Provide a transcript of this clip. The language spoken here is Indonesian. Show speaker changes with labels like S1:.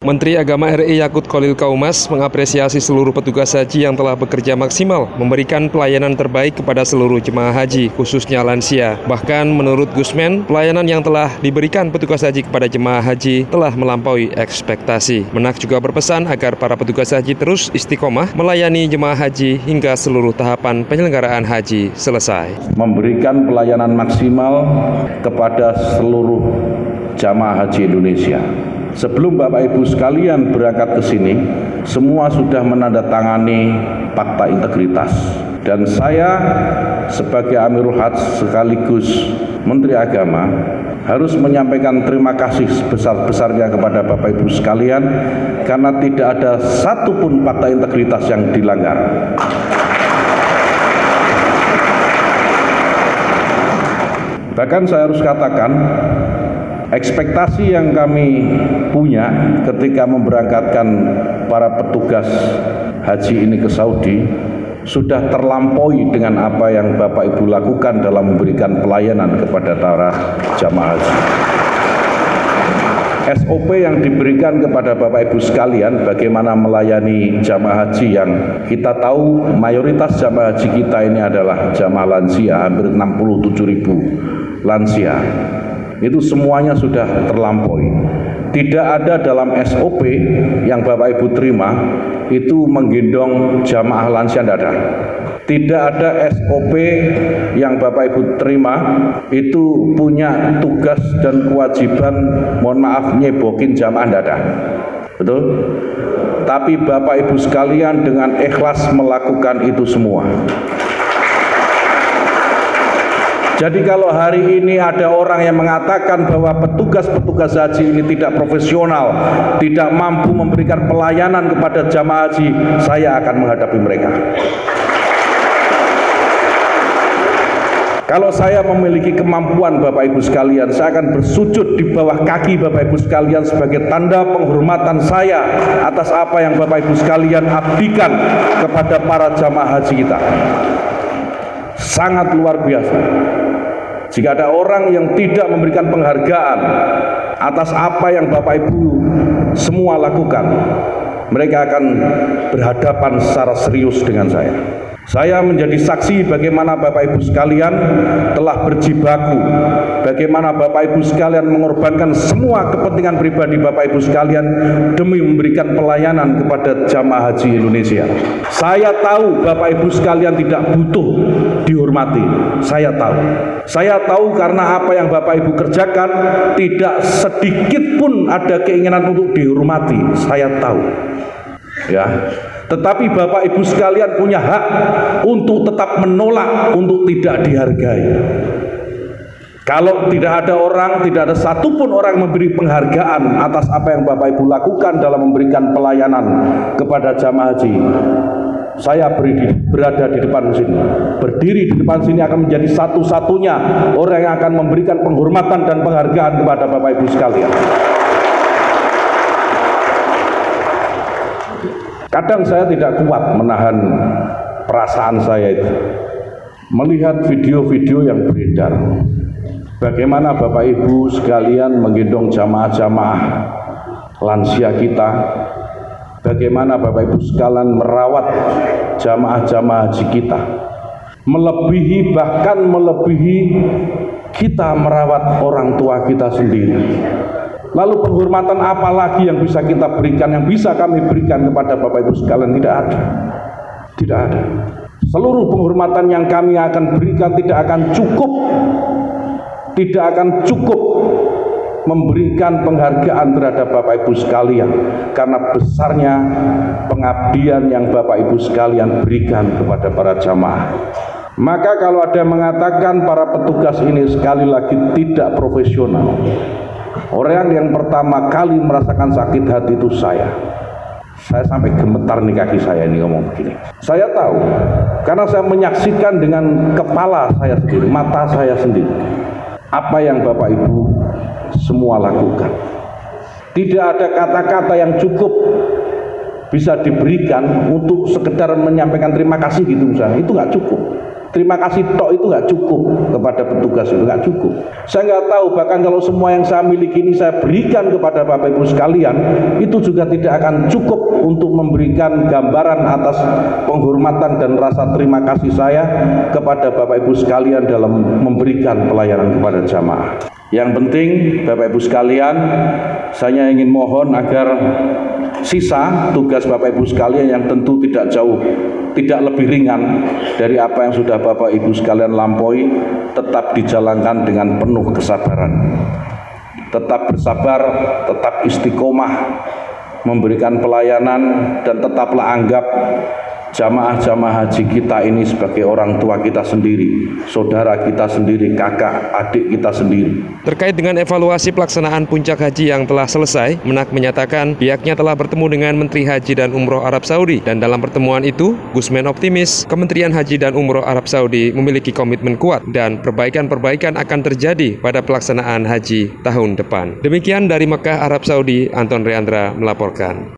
S1: Menteri Agama RI Yakut Khalil Kaumas mengapresiasi seluruh petugas haji yang telah bekerja maksimal memberikan pelayanan terbaik kepada seluruh jemaah haji, khususnya lansia. Bahkan menurut Gusmen, pelayanan yang telah diberikan petugas haji kepada jemaah haji telah melampaui ekspektasi. Menak juga berpesan agar para petugas haji terus istiqomah melayani jemaah haji hingga seluruh tahapan penyelenggaraan haji selesai.
S2: Memberikan pelayanan maksimal kepada seluruh jamaah haji Indonesia Sebelum Bapak Ibu sekalian berangkat ke sini, semua sudah menandatangani fakta integritas. Dan saya sebagai Amirul Hajj sekaligus Menteri Agama harus menyampaikan terima kasih sebesar-besarnya kepada Bapak Ibu sekalian karena tidak ada satupun fakta integritas yang dilanggar. Bahkan saya harus katakan Ekspektasi yang kami punya ketika memberangkatkan para petugas haji ini ke Saudi sudah terlampaui dengan apa yang Bapak Ibu lakukan dalam memberikan pelayanan kepada para jamaah haji. SOP yang diberikan kepada Bapak Ibu sekalian bagaimana melayani jamaah haji yang kita tahu mayoritas jamaah haji kita ini adalah jamaah lansia hampir 67 ribu lansia itu semuanya sudah terlampaui. Tidak ada dalam SOP yang Bapak Ibu terima itu menggendong jamaah lansia tidak ada. Tidak ada SOP yang Bapak Ibu terima itu punya tugas dan kewajiban mohon maaf nyebokin jamaah tidak ada. Betul? Tapi Bapak Ibu sekalian dengan ikhlas melakukan itu semua. Jadi kalau hari ini ada orang yang mengatakan bahwa petugas-petugas haji ini tidak profesional, tidak mampu memberikan pelayanan kepada jamaah haji, saya akan menghadapi mereka. Kalau saya memiliki kemampuan Bapak Ibu sekalian, saya akan bersujud di bawah kaki Bapak Ibu sekalian sebagai tanda penghormatan saya atas apa yang Bapak Ibu sekalian abdikan kepada para jamaah haji kita. Sangat luar biasa. Jika ada orang yang tidak memberikan penghargaan atas apa yang Bapak Ibu semua lakukan, mereka akan berhadapan secara serius dengan saya. Saya menjadi saksi bagaimana Bapak Ibu sekalian telah berjibaku, bagaimana Bapak Ibu sekalian mengorbankan semua kepentingan pribadi Bapak Ibu sekalian demi memberikan pelayanan kepada jamaah haji Indonesia. Saya tahu Bapak Ibu sekalian tidak butuh dihormati. Saya tahu. Saya tahu karena apa yang Bapak Ibu kerjakan tidak sedikit pun ada keinginan untuk dihormati. Saya tahu. Ya, tetapi Bapak Ibu sekalian punya hak untuk tetap menolak untuk tidak dihargai. Kalau tidak ada orang, tidak ada satupun orang memberi penghargaan atas apa yang Bapak Ibu lakukan dalam memberikan pelayanan kepada jamaah haji, saya berada di depan sini. Berdiri di depan sini akan menjadi satu-satunya orang yang akan memberikan penghormatan dan penghargaan kepada Bapak Ibu sekalian. Kadang saya tidak kuat menahan perasaan saya itu. Melihat video-video yang beredar. Bagaimana Bapak Ibu sekalian menggendong jamaah-jamaah lansia kita. Bagaimana Bapak Ibu sekalian merawat jamaah-jamaah haji kita. Melebihi bahkan melebihi kita merawat orang tua kita sendiri. Lalu penghormatan apa lagi yang bisa kita berikan, yang bisa kami berikan kepada Bapak Ibu sekalian? Tidak ada. Tidak ada. Seluruh penghormatan yang kami akan berikan tidak akan cukup. Tidak akan cukup memberikan penghargaan terhadap Bapak Ibu sekalian karena besarnya pengabdian yang Bapak Ibu sekalian berikan kepada para jamaah. Maka kalau ada yang mengatakan para petugas ini sekali lagi tidak profesional, Orang yang pertama kali merasakan sakit hati itu saya. Saya sampai gemetar nih kaki saya ini ngomong begini. Saya tahu karena saya menyaksikan dengan kepala saya sendiri, mata saya sendiri. Apa yang Bapak Ibu semua lakukan. Tidak ada kata-kata yang cukup bisa diberikan untuk sekedar menyampaikan terima kasih gitu misalnya. Itu nggak cukup. Terima kasih tok itu nggak cukup kepada petugas itu nggak cukup. Saya nggak tahu bahkan kalau semua yang saya miliki ini saya berikan kepada Bapak Ibu sekalian itu juga tidak akan cukup untuk memberikan gambaran atas penghormatan dan rasa terima kasih saya kepada Bapak Ibu sekalian dalam memberikan pelayanan kepada jamaah. Yang penting Bapak Ibu sekalian, saya ingin mohon agar sisa tugas Bapak Ibu sekalian yang tentu tidak jauh tidak lebih ringan dari apa yang sudah Bapak Ibu sekalian lampaui tetap dijalankan dengan penuh kesabaran. Tetap bersabar tetap istiqomah memberikan pelayanan dan tetaplah anggap jamaah-jamaah haji kita ini sebagai orang tua kita sendiri, saudara kita sendiri, kakak, adik kita sendiri.
S1: Terkait dengan evaluasi pelaksanaan puncak haji yang telah selesai, Menak menyatakan pihaknya telah bertemu dengan Menteri Haji dan Umroh Arab Saudi dan dalam pertemuan itu, Gusmen optimis Kementerian Haji dan Umroh Arab Saudi memiliki komitmen kuat dan perbaikan-perbaikan akan terjadi pada pelaksanaan haji tahun depan. Demikian dari Mekah, Arab Saudi, Anton Reandra melaporkan.